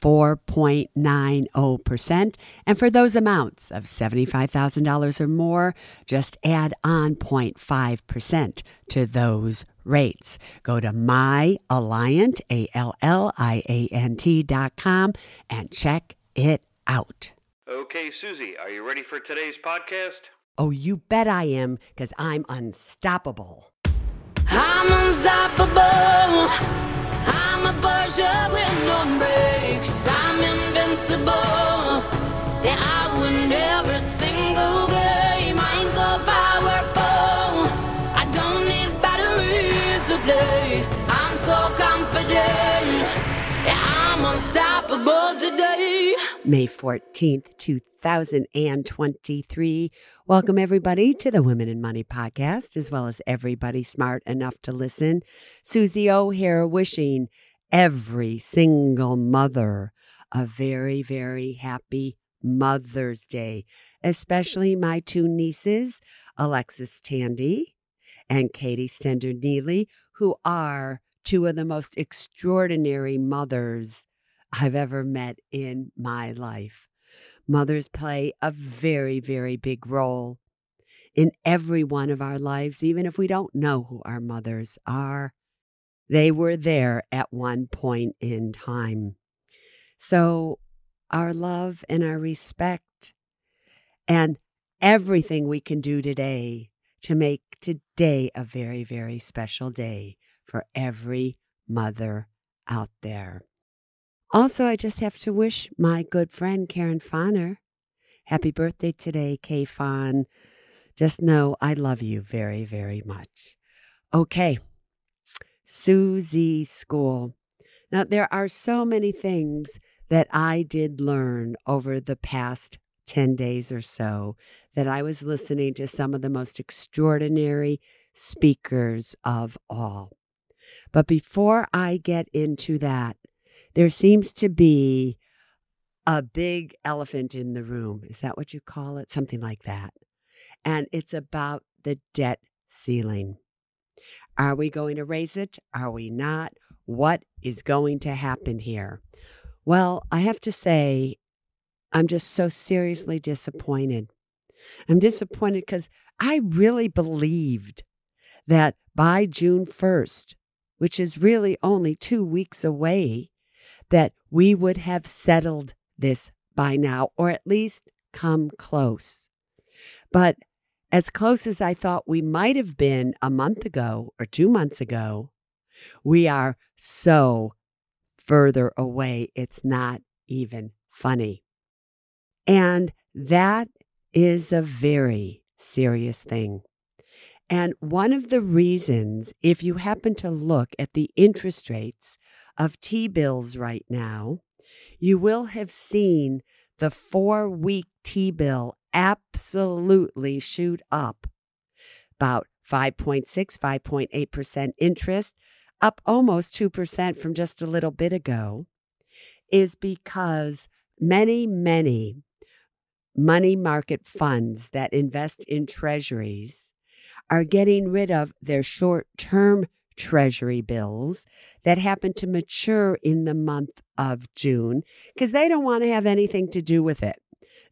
4.90%. And for those amounts of $75,000 or more, just add on 0.5% to those rates. Go to myalliant, A-L-L-I-A-N-T dot com and check it out. Okay, Suze, are you ready for today's podcast? Oh, you bet I am, because I'm unstoppable. I'm unstoppable. I'm a with no brakes. I'm invincible. Yeah, I win every single game. So powerful. I don't need batteries to play. I'm so confident. Yeah, I'm unstoppable today. May 14th, 2023. Welcome, everybody, to the Women and Money podcast, as well as everybody smart enough to listen. Suze O here, wishing every single mother a very, very happy Mother's Day, especially my two nieces, Alexis Tandy and Katie Stender Neely, who are two of the most extraordinary mothers I've ever met in my life. Mothers play a very, very big role in every one of our lives, even if we don't know who our mothers are. They were there at one point in time. So, our love and our respect and everything we can do today to make today a very, very special day for every mother out there. Also, I just have to wish my good friend Karen Fonner happy birthday today, Kay Fawn. Just know I love you very, very much. Okay, Suze School. Now, there are so many things that I did learn over the past 10 days or so that I was listening to some of the most extraordinary speakers of all. But before I get into that, there seems to be a big elephant in the room. Is that what you call it? Something like that. And it's about the debt ceiling. Are we going to raise it? Are we not? What is going to happen here? Well, I have to say, I'm just so seriously disappointed. I'm disappointed because I really believed that by June 1st, which is really only two weeks away, that we would have settled this by now, or at least come close. But as close as I thought we might have been a month ago or two months ago, we are so further away, it's not even funny. And that is a very serious thing. And one of the reasons, if you happen to look at the interest rates of T bills right now, you will have seen the four week T bill absolutely shoot up about 5.6, 5.8% interest, up almost 2% from just a little bit ago, is because many, many money market funds that invest in treasuries are getting rid of their short term treasury bills that happen to mature in the month of June because they don't want to have anything to do with it.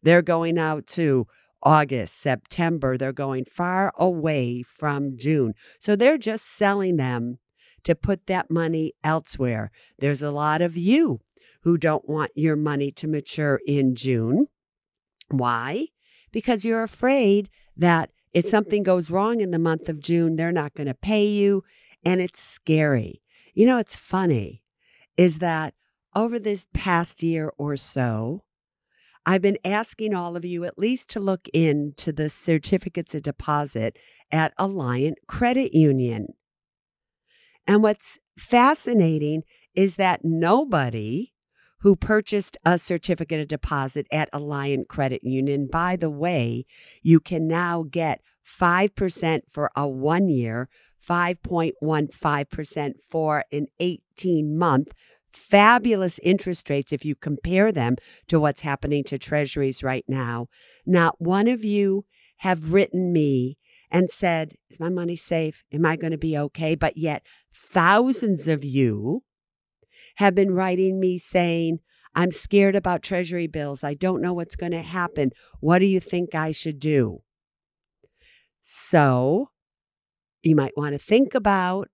They're going out to August, September. They're going far away from June. So they're just selling them to put that money elsewhere. There's a lot of you who don't want your money to mature in June. Why? Because you're afraid that if something goes wrong in the month of June, they're not going to pay you and it's scary. You know, it's funny is that over this past year or so, I've been asking all of you at least to look into the certificates of deposit at Alliant Credit Union. And what's fascinating is that nobody who purchased a certificate of deposit at Alliant Credit Union, by the way, you can now get 5% for a one year, 5.15% for an 18 month. Fabulous interest rates if you compare them to what's happening to treasuries right now. Not one of you have written me and said, Is my money safe? Am I going to be okay? But yet, thousands of you have been writing me saying, I'm scared about treasury bills. I don't know what's going to happen. What do you think I should do? So, you might want to think about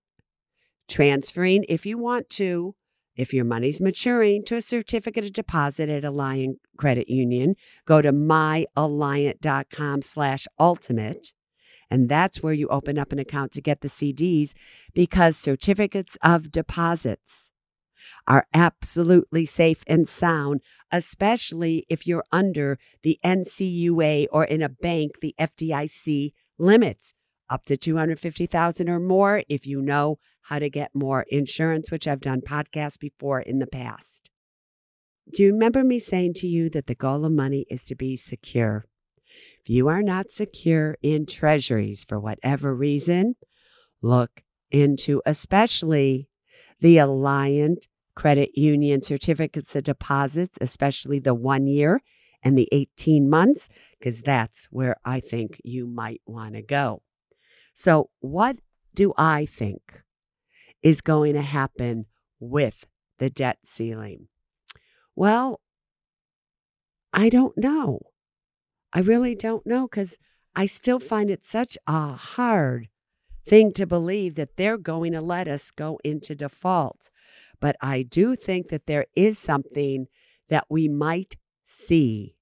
transferring, if you want to, if your money's maturing, to a certificate of deposit at Alliant Credit Union. Go to myalliant.com slash ultimate. And that's where you open up an account to get the CDs because certificates of deposits are absolutely safe and sound, especially if you're under the NCUA or in a bank, the FDIC limits up to 250,000 or more if you know how to get more insurance, which I've done podcasts before in the past. Do you remember me saying to you that the goal of money is to be secure? If you are not secure in treasuries for whatever reason, look into especially the Alliant credit union certificates of deposits, especially the one year and the 18 months, because that's where I think you might want to go. So, what do I think is going to happen with the debt ceiling? Well, I don't know. I really don't know because I still find it such a hard thing to believe that they're going to let us go into default. But I do think that there is something that we might see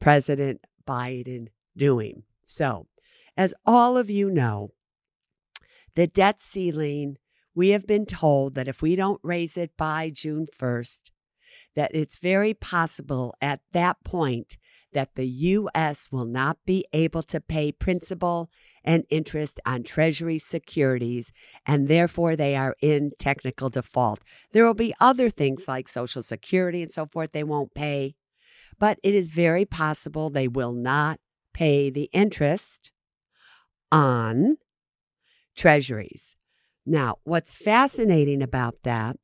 President Biden doing. So, as all of you know, the debt ceiling, we have been told that if we don't raise it by June 1st, that it's very possible at that point that the U.S. will not be able to pay principal and interest on Treasury securities, and therefore they are in technical default. There will be other things like Social Security and so forth they won't pay, but it is very possible they will not pay the interest on Treasuries. Now, what's fascinating about that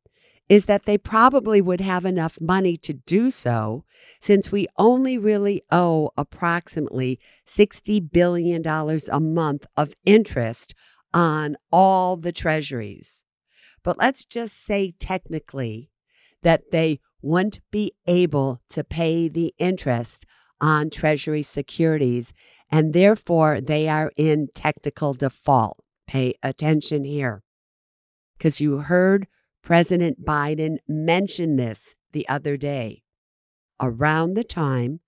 is that they probably would have enough money to do so since we only really owe approximately $60 billion a month of interest on all the treasuries. But let's just say technically that they wouldn't be able to pay the interest on treasury securities and therefore they are in technical default. Pay attention here. Because you heard President Biden mention this the other day around the time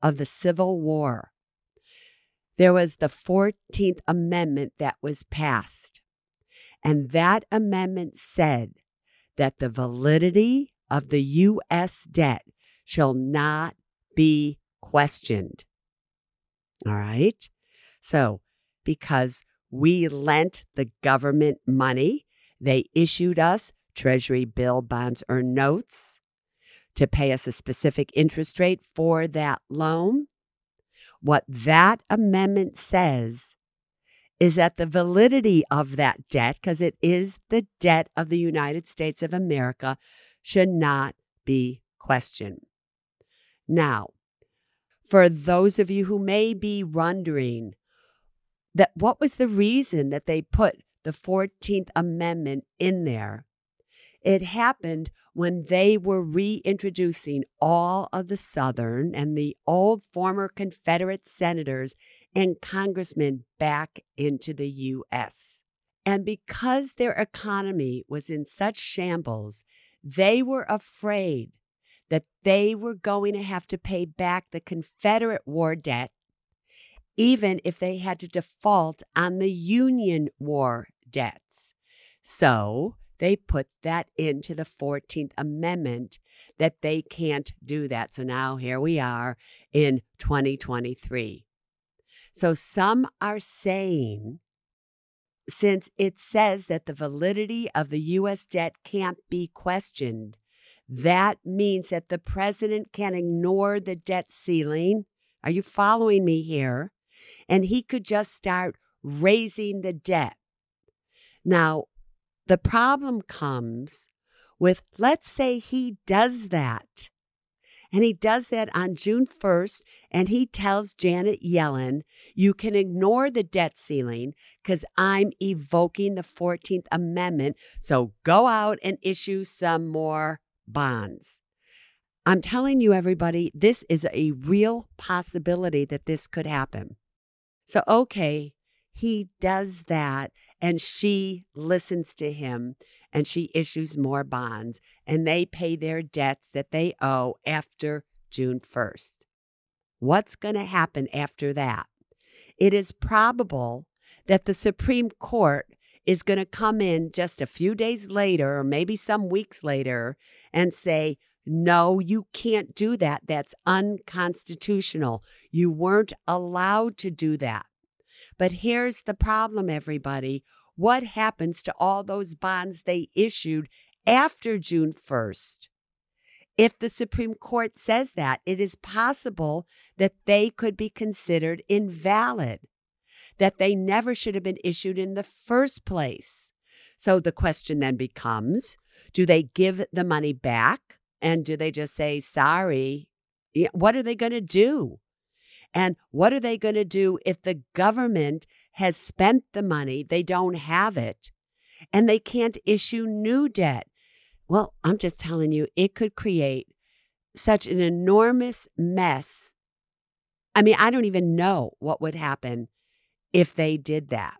of the Civil War. There was the 14th Amendment that was passed. And that amendment said that the validity of the U.S. debt shall not be questioned. All right. So, because we lent the government money, they issued us Treasury bill, bonds, or notes to pay us a specific interest rate for that loan. What that amendment says is that the validity of that debt, because it is the debt of the United States of America, should not be questioned. Now, for those of you who may be wondering that what was the reason that they put the 14th Amendment in there, it happened when they were reintroducing all of the Southern and the old former Confederate senators and congressmen back into the U.S. And because their economy was in such shambles, they were afraid that they were going to have to pay back the Confederate war debt, even if they had to default on the Union war debts. So they put that into the 14th Amendment that they can't do that. So now here we are in 2023. So some are saying, since it says that the validity of the U.S. debt can't be questioned, that means that the president can ignore the debt ceiling. Are you following me here? And he could just start raising the debt. Now, the problem comes with let's say he does that. And he does that on June 1st, and he tells Janet Yellen, you can ignore the debt ceiling because I'm evoking the 14th Amendment. So go out and issue some more bonds. I'm telling you, everybody, this is a real possibility that this could happen. So, okay, he does that, and she listens to him, and she issues more bonds, and they pay their debts that they owe after June 1st. What's going to happen after that? It is probable that the Supreme Court is going to come in just a few days later, or maybe some weeks later, and say, no, you can't do that. That's unconstitutional. You weren't allowed to do that. But here's the problem, everybody. What happens to all those bonds they issued after June 1st? If the Supreme Court says that, it is possible that they could be considered invalid, that they never should have been issued in the first place. So the question then becomes do they give the money back? And do they just say, sorry? Eh, what are they going to do? And what are they going to do if the government has spent the money, they don't have it, and they can't issue new debt? Well, I'm just telling you, it could create such an enormous mess. I mean, I don't even know what would happen if they did that.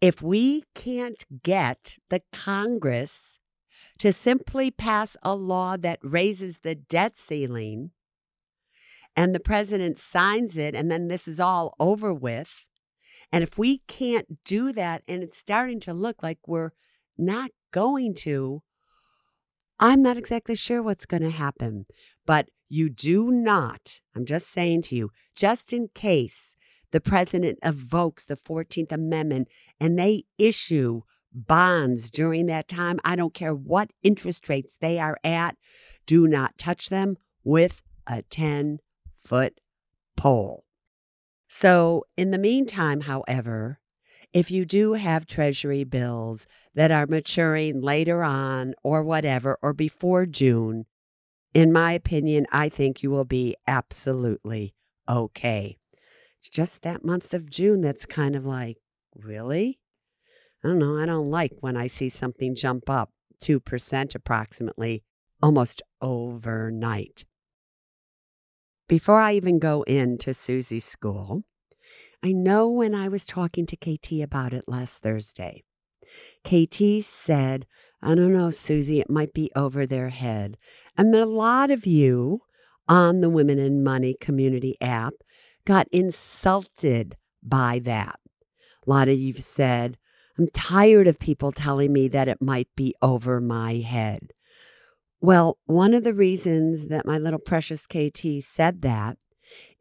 If we can't get the Congress to simply pass a law that raises the debt ceiling and the president signs it and then this is all over with. And if we can't do that and it's starting to look like we're not going to, I'm not exactly sure what's going to happen. But you do not, I'm just saying to you, just in case the president evokes the 14th Amendment and they issue bonds during that time. I don't care what interest rates they are at. Do not touch them with a 10 foot pole. So, in the meantime, however, if you do have treasury bills that are maturing later on or whatever, or before June, in my opinion, I think you will be absolutely okay. It's just that month of June that's kind of like, really? I don't know. I don't like when I see something jump up 2% approximately almost overnight. Before I even go into Suze's school, I know when I was talking to KT about it last Thursday, KT said, I don't know, Suze, it might be over their head. And a lot of you on the Women and Money community app got insulted by that. A lot of you said, I'm tired of people telling me that it might be over my head. Well, one of the reasons that my little precious KT said that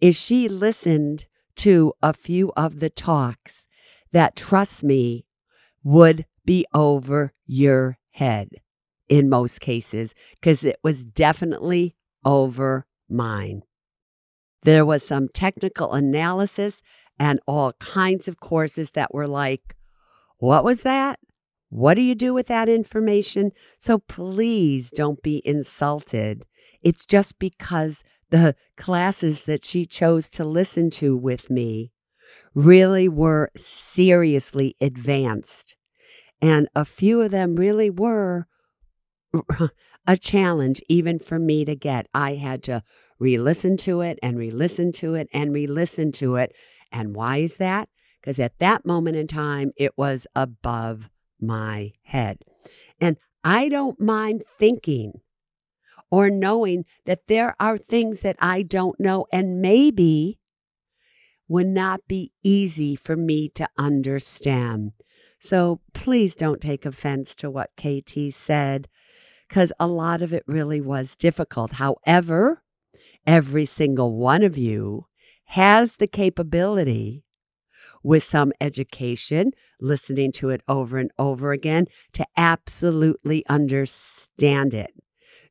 is she listened to a few of the talks that, trust me, would be over your head in most cases, because it was definitely over mine. There was some technical analysis and all kinds of courses that were like, what was that? What do you do with that information? So please don't be insulted. It's just because the classes that she chose to listen to with me really were seriously advanced. And a few of them really were a challenge, even for me to get. I had to re listen to it and re listen to it and re listen to it. And why is that? Because at that moment in time, it was above my head. And I don't mind thinking or knowing that there are things that I don't know and maybe would not be easy for me to understand. So please don't take offense to what KT said, because a lot of it really was difficult. However, every single one of you has the capability with some education, listening to it over and over again to absolutely understand it.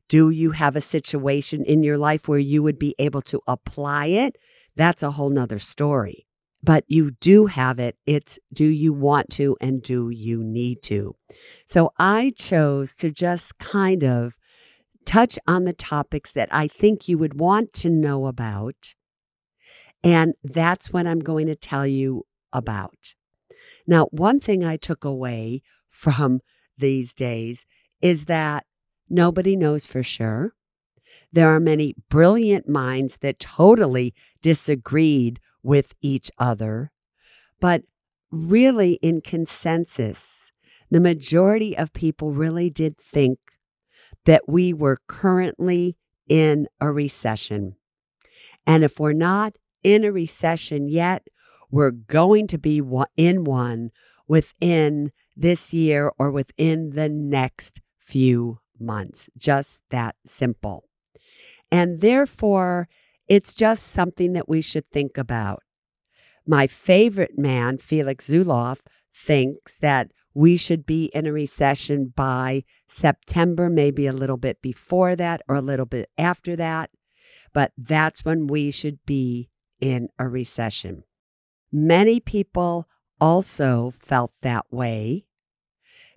Do you have a situation in your life where you would be able to apply it? That's a whole nother story. but you do have it. It's do you want to and do you need to? So I chose to just kind of touch on the topics that I think you would want to know about. And that's what I'm going to tell you about. Now, one thing I took away from these days is that nobody knows for sure. There are many brilliant minds that totally disagreed with each other. But really, in consensus, the majority of people really did think that we were currently in a recession. And if we're not in a recession yet, we're going to be in one within this year or within the next few months. Just that simple. And therefore, it's just something that we should think about. My favorite man, Felix Zulauf, thinks that we should be in a recession by September, maybe a little bit before that or a little bit after that. But that's when we should be in a recession. Many people also felt that way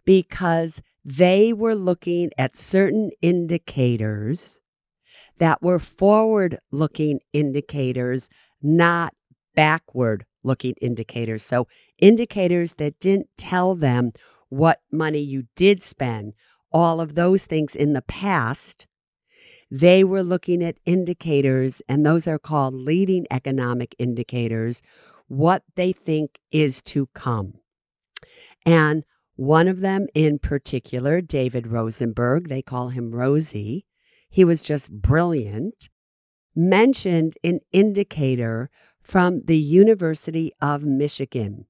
because they were looking at certain indicators that were forward looking indicators, not backward looking indicators. So, indicators that didn't tell them what money you did spend, all of those things in the past. They were looking at indicators, and those are called leading economic indicators, what they think is to come. And one of them in particular, David Rosenberg, they call him Rosie, he was just brilliant, mentioned an indicator from the University of Michigan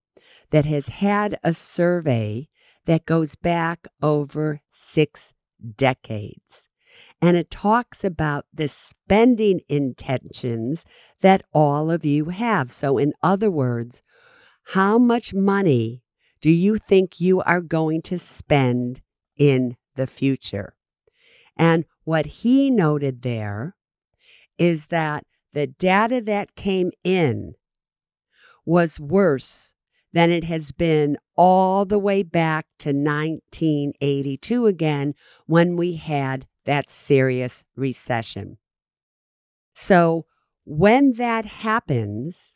that has had a survey that goes back over six decades. And it talks about the spending intentions that all of you have. So, in other words, how much money do you think you are going to spend in the future? And what he noted there is that the data that came in was worse than it has been all the way back to 1982 again when we had that serious recession. So, when that happens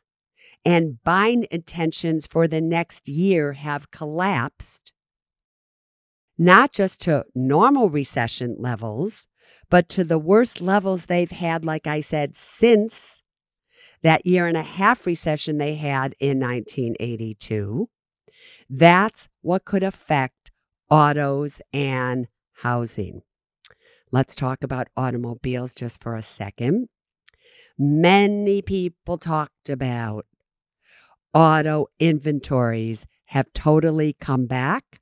and buying intentions for the next year have collapsed, not just to normal recession levels, but to the worst levels they've had, like I said, since that year and a half recession they had in 1982. That's what could affect autos and housing. Let's talk about automobiles just for a second. Many people talked about auto inventories have totally come back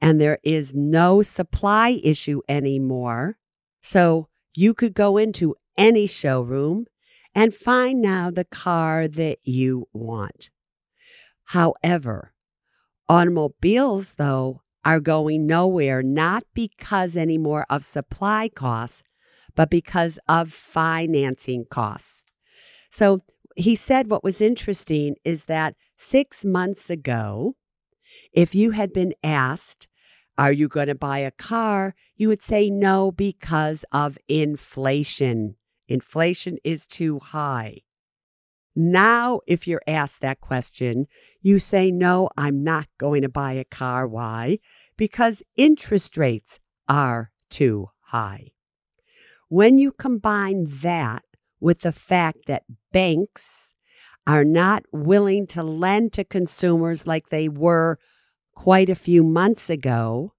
and there is no supply issue anymore. So you could go into any showroom and find now the car that you want. However, automobiles, though, are going nowhere, not because anymore of supply costs, but because of financing costs. So he said what was interesting is that six months ago, if you had been asked, Are you going to buy a car? you would say no because of inflation. Inflation is too high. Now, if you're asked that question, you say, No, I'm not going to buy a car. Why? Because interest rates are too high. When you combine that with the fact that banks are not willing to lend to consumers like they were quite a few months ago,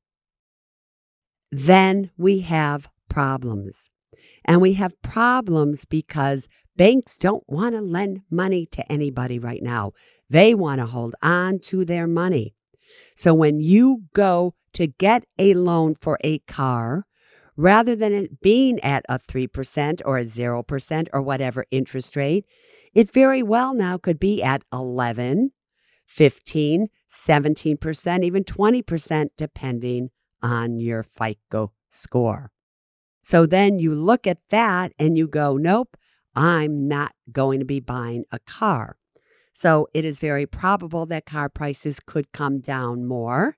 then we have problems. And we have problems because banks don't want to lend money to anybody right now. They want to hold on to their money. So when you go to get a loan for a car, rather than it being at a 3% or a 0% or whatever interest rate, it very well now could be at 11, 15, 17%, even 20%, depending on your FICO score. So then you look at that and you go, nope, I'm not going to be buying a car. So it is very probable that car prices could come down more.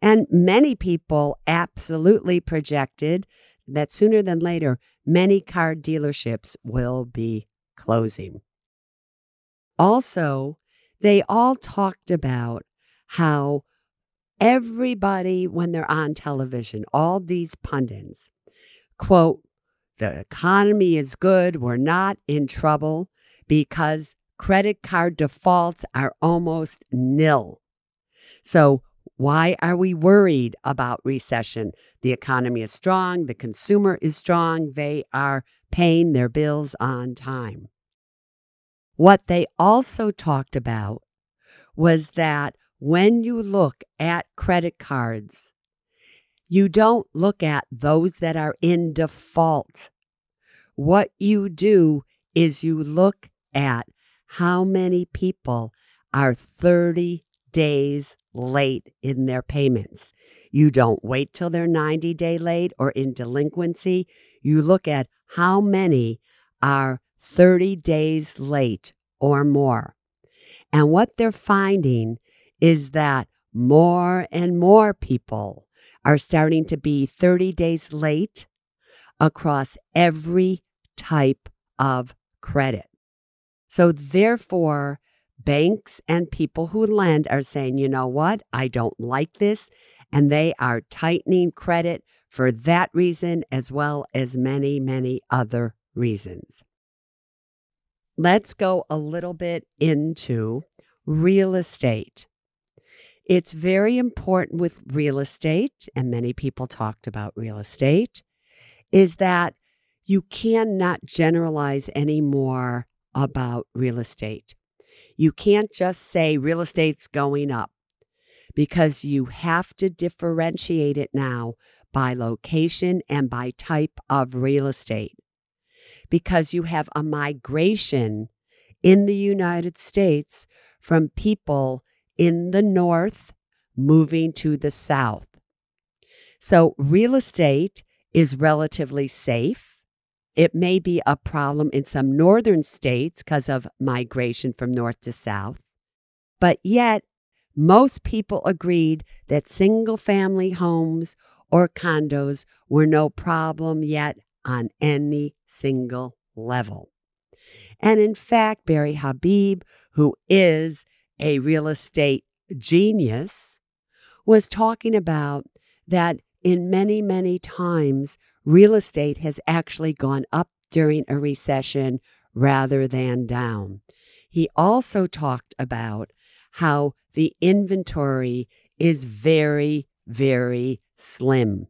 And many people absolutely projected that sooner than later, many car dealerships will be closing. Also, they all talked about how everybody, when they're on television, all these pundits, quote, the economy is good, we're not in trouble because credit card defaults are almost nil. So, why are we worried about recession? The economy is strong, the consumer is strong, they are paying their bills on time. What they also talked about was that when you look at credit cards, you don't look at those that are in default. What you do is you look at how many people are 30 days late in their payments. You don't wait till they're 90 day late or in delinquency. You look at how many are 30 days late or more. And what they're finding is that more and more people are starting to be 30 days late across every type of credit. So, therefore, banks and people who lend are saying, you know what, I don't like this. And they are tightening credit for that reason, as well as many, many other reasons. Let's go a little bit into real estate. It's very important with real estate, and many people talked about real estate, is that you cannot generalize anymore about real estate. You can't just say real estate's going up because you have to differentiate it now by location and by type of real estate. Because you have a migration in the United States from people in the north moving to the south. So, real estate is relatively safe. It may be a problem in some northern states because of migration from north to south, but yet most people agreed that single family homes or condos were no problem yet on any single level. And in fact, Barry Habib, who is a real estate genius, was talking about that in many, many times, real estate has actually gone up during a recession rather than down. He also talked about how the inventory is very, very slim.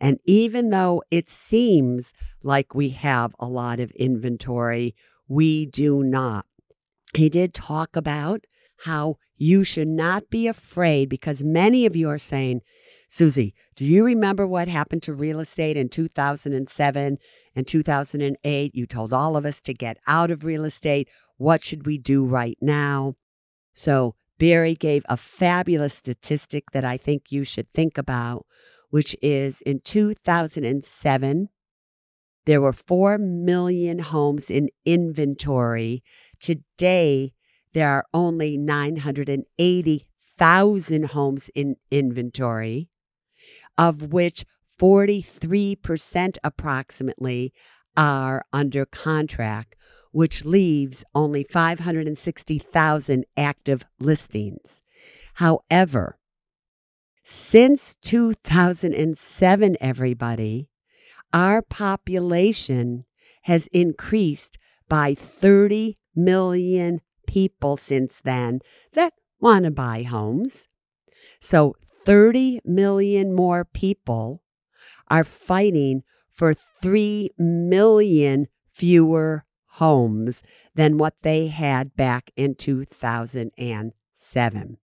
And even though it seems like we have a lot of inventory, we do not. He did talk about how you should not be afraid because many of you are saying, Suze, do you remember what happened to real estate in 2007 and 2008? You told all of us to get out of real estate. What should we do right now? So, Barry gave a fabulous statistic that I think you should think about, which is in 2007, there were 4 million homes in inventory. Today, there are only 980,000 homes in inventory, of which 43% approximately are under contract, which leaves only 560,000 active listings. However, since 2007, everybody, our population has increased by 30 million people since then that want to buy homes. So 30 million more people are fighting for 3 million fewer homes than what they had back in 2007.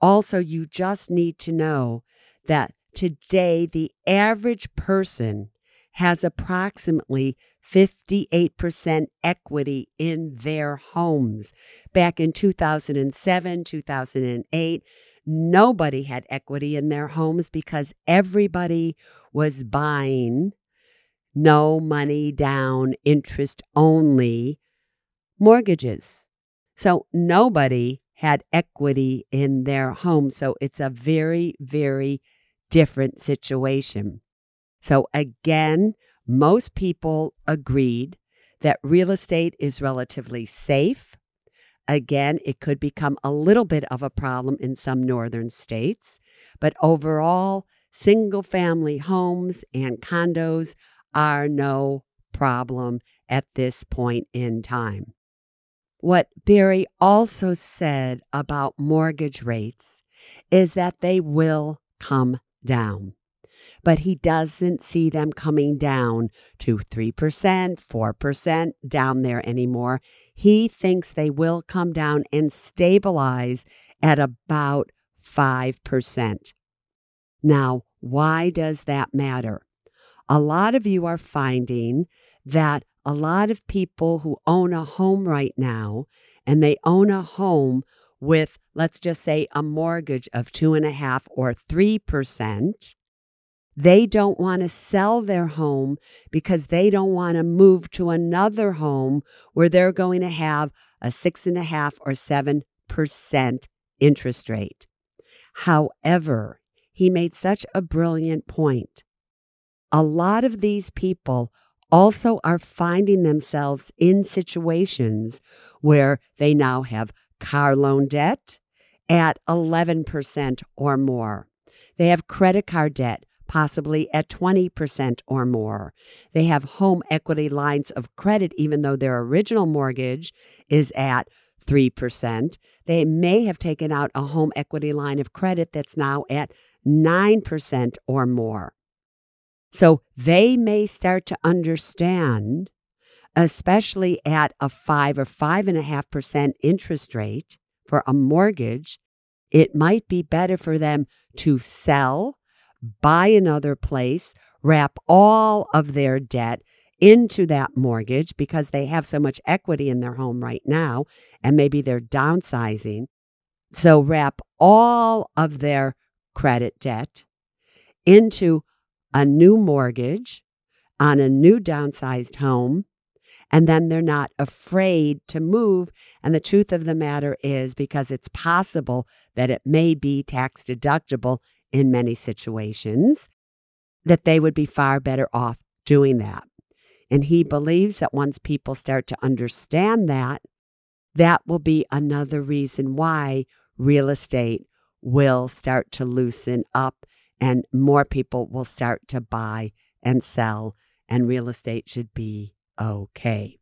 Also, you just need to know that today the average person has approximately 58% equity in their homes. Back in 2007, 2008, nobody had equity in their homes because everybody was buying no money down, interest only mortgages. So nobody had equity in their home. So it's a very, very different situation. So again, most people agreed that real estate is relatively safe. Again, it could become a little bit of a problem in some northern states, but overall, single family homes and condos are no problem at this point in time. What Barry also said about mortgage rates is that they will come down. But he doesn't see them coming down to 3%, 4% down there anymore. He thinks they will come down and stabilize at about 5%. Now, why does that matter? A lot of you are finding that a lot of people who own a home right now and they own a home with, let's just say, a mortgage of two and a half or three percent, they don't want to sell their home because they don't want to move to another home where they're going to have a six and a half or seven percent interest rate. However, he made such a brilliant point. A lot of these people also are finding themselves in situations where they now have car loan debt at 11% or more. They have credit card debt possibly at 20% or more. They have home equity lines of credit, even though their original mortgage is at 3%. They may have taken out a home equity line of credit that's now at 9% or more. So they may start to understand, especially at a five or five and a half percent interest rate for a mortgage, it might be better for them to sell, buy another place, wrap all of their debt into that mortgage because they have so much equity in their home right now and maybe they're downsizing. So wrap all of their credit debt into a new mortgage on a new downsized home, and then they're not afraid to move. And the truth of the matter is, because it's possible that it may be tax deductible in many situations, that they would be far better off doing that. And he believes that once people start to understand that, that will be another reason why real estate will start to loosen up and more people will start to buy and sell, and real estate should be okay.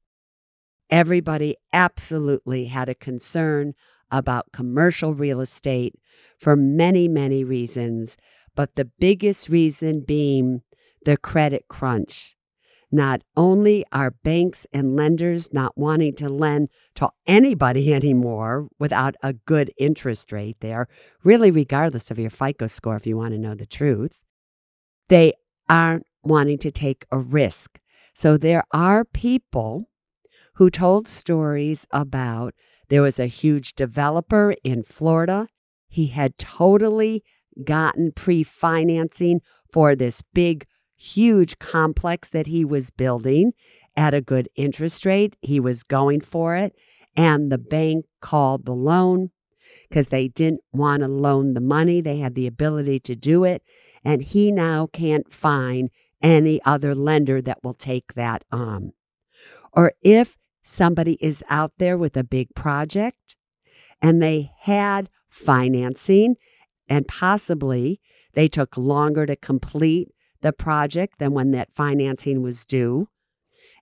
Everybody absolutely had a concern about commercial real estate for many, many reasons, but the biggest reason being the credit crunch. Not only are banks and lenders not wanting to lend to anybody anymore without a good interest rate there, really, regardless of your FICO score, if you want to know the truth, they aren't wanting to take a risk. So there are people who told stories about there was a huge developer in Florida. He had totally gotten pre financing for this big huge complex that he was building at a good interest rate. He was going for it. And the bank called the loan because they didn't want to loan the money. They had the ability to do it. And he now can't find any other lender that will take that on. Or if somebody is out there with a big project and they had financing and possibly they took longer to complete the project than when that financing was due.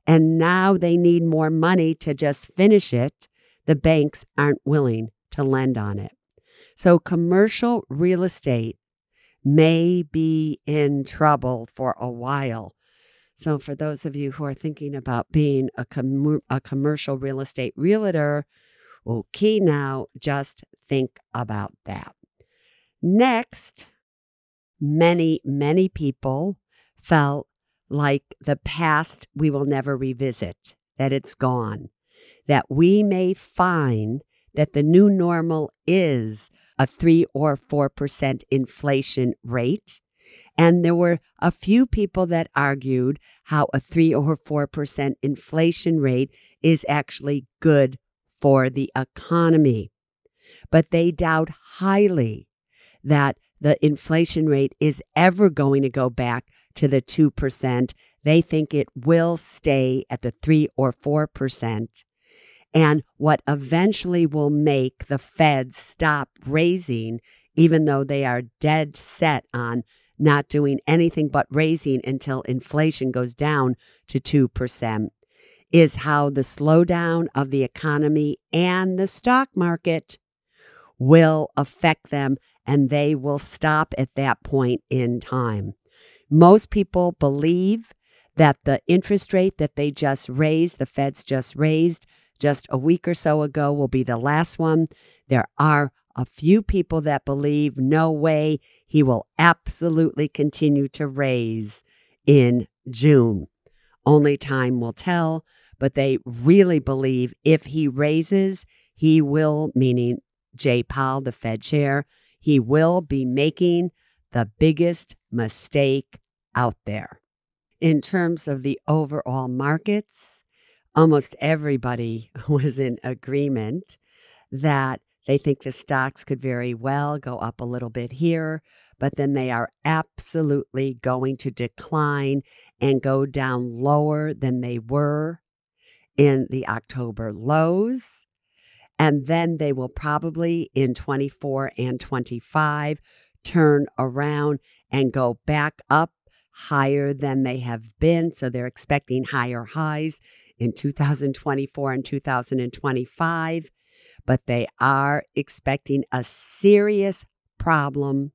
And now they need more money to just finish it. The banks aren't willing to lend on it. So commercial real estate may be in trouble for a while. So, for those of you who are thinking about being a, com- a commercial real estate realtor, okay, now just think about that. Next, many, many people felt like the past we will never revisit, that it's gone, that we may find that the new normal is a 3 or 4% inflation rate. And there were a few people that argued how a 3 or 4% inflation rate is actually good for the economy. But they doubt highly that the inflation rate is ever going to go back to the 2%. They think it will stay at the 3 or 4%. And what eventually will make the Fed stop raising, even though they are dead set on not doing anything but raising until inflation goes down to 2%, is how the slowdown of the economy and the stock market will affect them and they will stop at that point in time. Most people believe that the interest rate that they just raised, the Fed's just raised just a week or so ago, will be the last one. There are a few people that believe no way he will absolutely continue to raise in June. Only time will tell, but they really believe if he raises, he will, meaning Jay Powell, the Fed chair, he will be making the biggest mistake out there. In terms of the overall markets, almost everybody was in agreement that they think the stocks could very well go up a little bit here, but then they are absolutely going to decline and go down lower than they were in the October lows. And then they will probably in 24 and 25 turn around and go back up higher than they have been. So they're expecting higher highs in 2024 and 2025, but they are expecting a serious problem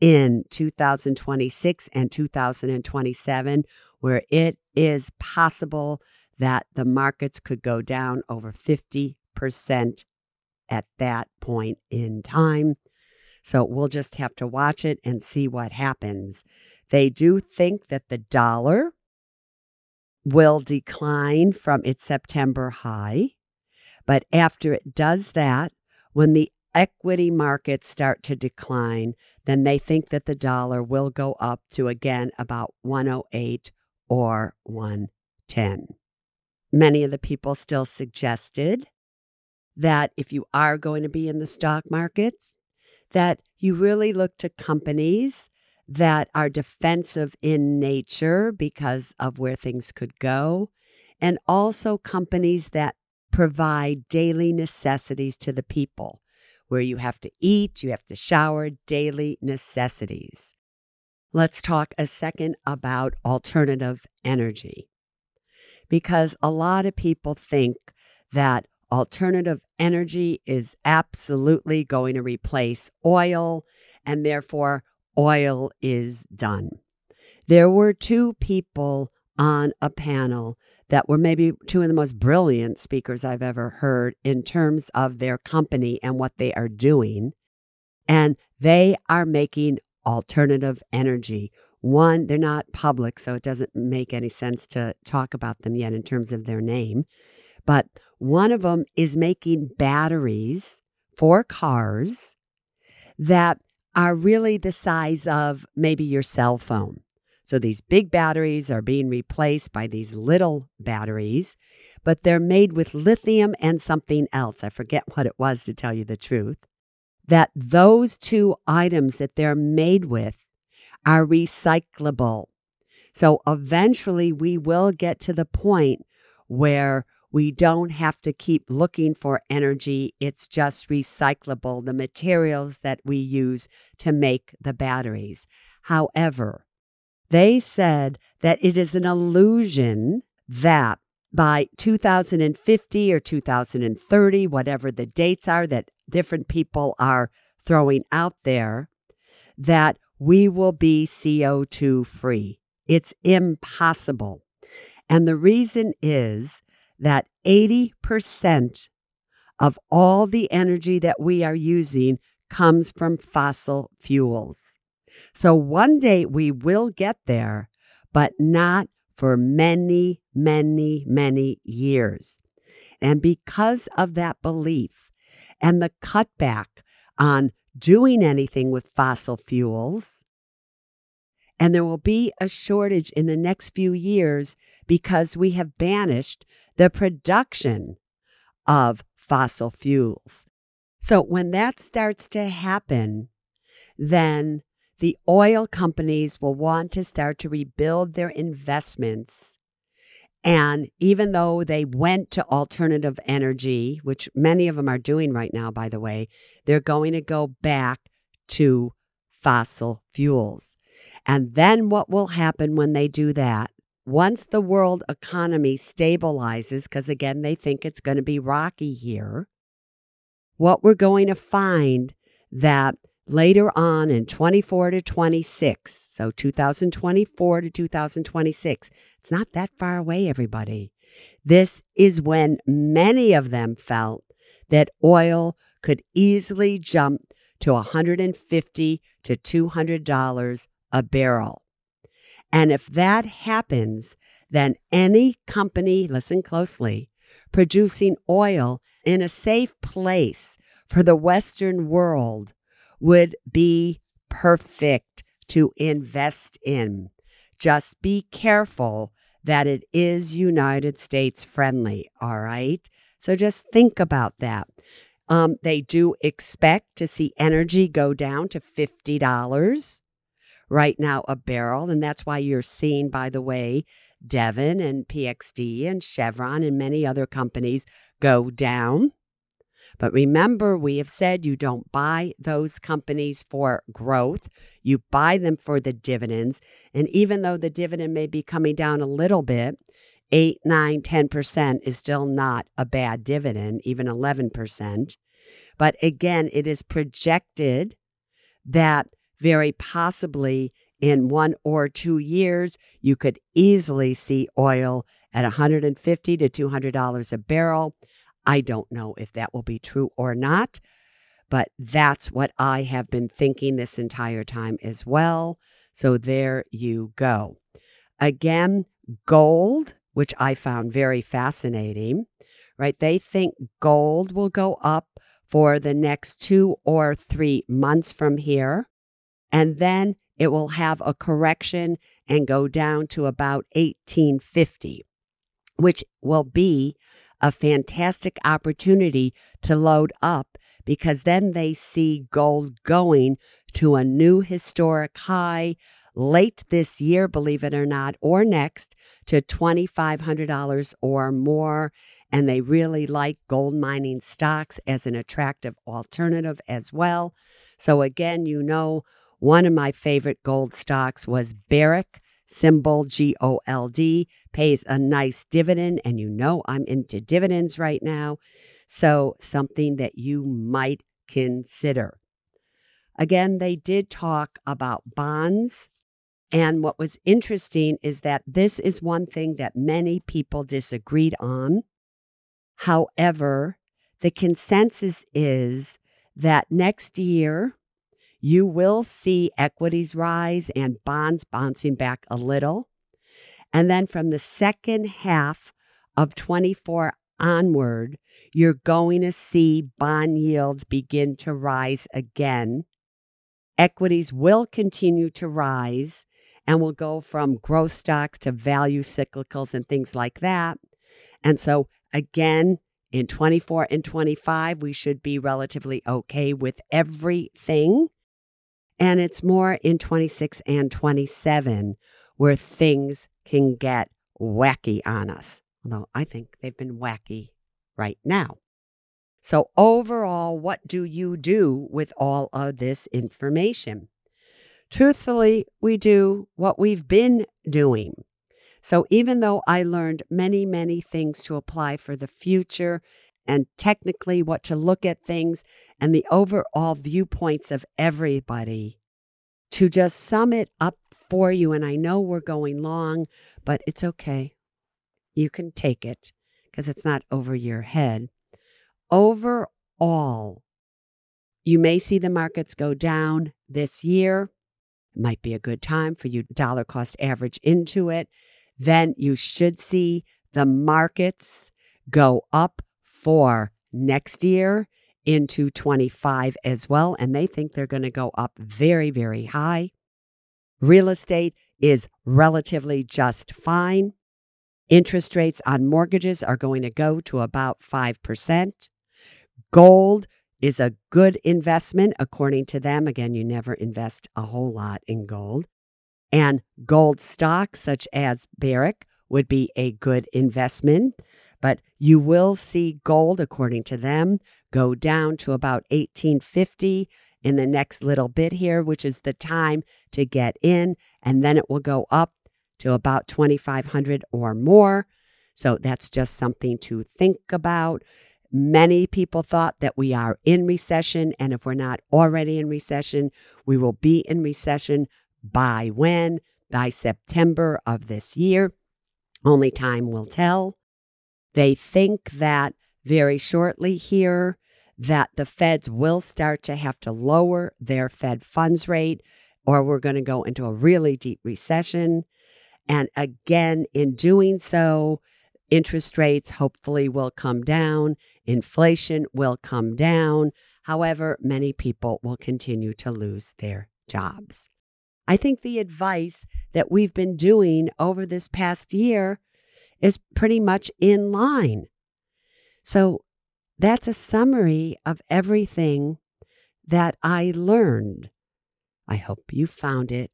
in 2026 and 2027, where it is possible that the markets could go down over 50% at that point in time. So we'll just have to watch it and see what happens. They do think that the dollar will decline from its September high. But after it does that, when the equity markets start to decline, then they think that the dollar will go up to again about 108 or 110. Many of the people still suggested that if you are going to be in the stock markets, that you really look to companies that are defensive in nature because of where things could go, and also companies that provide daily necessities to the people, where you have to eat, you have to shower, daily necessities. Let's talk a second about alternative energy. Because a lot of people think that alternative energy is absolutely going to replace oil, and therefore oil is done. There were two people on a panel that were maybe two of the most brilliant speakers I've ever heard in terms of their company and what they are doing. And they are making alternative energy. One, they're not public, so it doesn't make any sense to talk about them yet in terms of their name. But one of them is making batteries for cars that are really the size of maybe your cell phone. So these big batteries are being replaced by these little batteries, but they're made with lithium and something else. I forget what it was to tell you the truth. That those two items that they're made with are recyclable. So eventually we will get to the point where we don't have to keep looking for energy. It's just recyclable, the materials that we use to make the batteries. However, they said that it is an illusion that by 2050 or 2030, whatever the dates are that different people are throwing out there, that we will be CO2 free. It's impossible. And the reason is that 80% of all the energy that we are using comes from fossil fuels. So one day we will get there, but not for many, many, many years. And because of that belief and the cutback on doing anything with fossil fuels, and there will be a shortage in the next few years because we have banished the production of fossil fuels. So when that starts to happen, then the oil companies will want to start to rebuild their investments. And even though they went to alternative energy, which many of them are doing right now, by the way, they're going to go back to fossil fuels. And then what will happen when they do that? Once the world economy stabilizes, because again, they think it's going to be rocky here, what we're going to find that later on in 24 to 26, so 2024 to 2026, it's not that far away, everybody. This is when many of them felt that oil could easily jump to 150 to 200 dollars a barrel. And if that happens, then any company, listen closely, producing oil in a safe place for the Western world would be perfect to invest in. Just be careful that it is United States friendly, all right? So just think about that. Um, they do expect to see energy go down to $50 right now a barrel. And that's why you're seeing, by the way, Devon and PXD and Chevron and many other companies go down. But remember, we have said you don't buy those companies for growth. You buy them for the dividends. And even though the dividend may be coming down a little bit, 8, 9, 10% is still not a bad dividend, even 11%. But again, it is projected that very possibly in one or two years, you could easily see oil at 150 to $200 a barrel. I don't know if that will be true or not, but that's what I have been thinking this entire time as well. So there you go. Again, gold, which I found very fascinating, right? They think gold will go up for the next two or three months from here, and then it will have a correction and go down to about 1850, which will be a fantastic opportunity to load up because then they see gold going to a new historic high late this year, believe it or not, or next to $2,500 or more. And they really like gold mining stocks as an attractive alternative as well. So, again, you know, one of my favorite gold stocks was Barrick symbol G O L D, pays a nice dividend. And you know, I'm into dividends right now. So, something that you might consider. Again, they did talk about bonds. And what was interesting is that this is one thing that many people disagreed on. However, the consensus is that next year, you will see equities rise and bonds bouncing back a little. And then from the second half of 24 onward, you're going to see bond yields begin to rise again. Equities will continue to rise and will go from growth stocks to value cyclicals and things like that. And so, again, in 24 and 25, we should be relatively okay with everything. And it's more in 26 and 27 where things can get wacky on us. Although I think they've been wacky right now. So, overall, what do you do with all of this information? Truthfully, we do what we've been doing. So, even though I learned many, many things to apply for the future and technically what to look at things and the overall viewpoints of everybody to just sum it up for you. And I know we're going long, but it's okay. You can take it because it's not over your head. Overall, you may see the markets go down this year. It might be a good time for you dollar cost average into it. Then you should see the markets go up for next year into 25 as well. And they think they're going to go up very, very high. Real estate is relatively just fine. Interest rates on mortgages are going to go to about 5%. Gold is a good investment according to them. Again, you never invest a whole lot in gold. And gold stocks such as Barrick would be a good investment, but you will see gold according to them go down to about 1850 in the next little bit here, which is the time to get in, and then it will go up to about 2500 or more. So that's just something to think about. Many people thought that we are in recession, and if we're not already in recession, we will be in recession by when? By September of this year. Only time will tell. They think that very shortly here that the feds will start to have to lower their Fed funds rate, or we're going to go into a really deep recession. And again, in doing so, interest rates hopefully will come down, inflation will come down. However, many people will continue to lose their jobs. I think the advice that we've been doing over this past year is pretty much in line. So that's a summary of everything that I learned. I hope you found it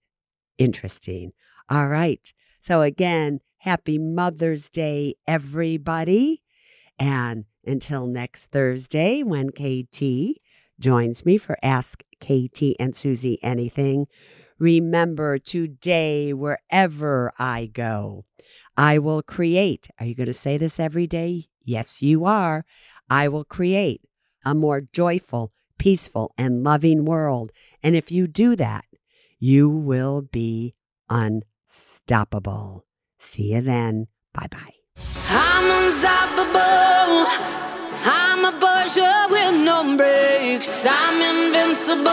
interesting. All right. So, again, happy Mother's Day, everybody. And until next Thursday, when KT joins me for Ask KT and Suze Anything, remember today, wherever I go, I will create. Are you going to say this every day? Yes, you are. I will create a more joyful, peaceful, and loving world. And if you do that, you will be unstoppable. See you then. Bye bye. I'm unstoppable. I'm a with no. I'm invincible.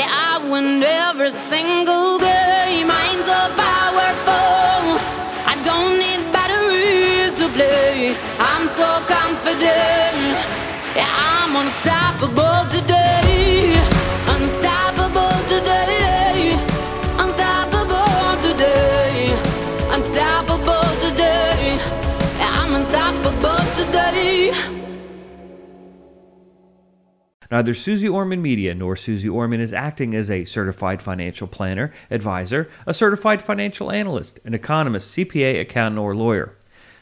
I win every single game. I'm so powerful. So confident. Yeah, I'm unstoppable today. Unstoppable today. Unstoppable today. Unstoppable today. Yeah, I'm unstoppable today. Neither Suze Orman Media nor Suze Orman is acting as a certified financial planner, advisor, a certified financial analyst, an economist, CPA, accountant, or lawyer.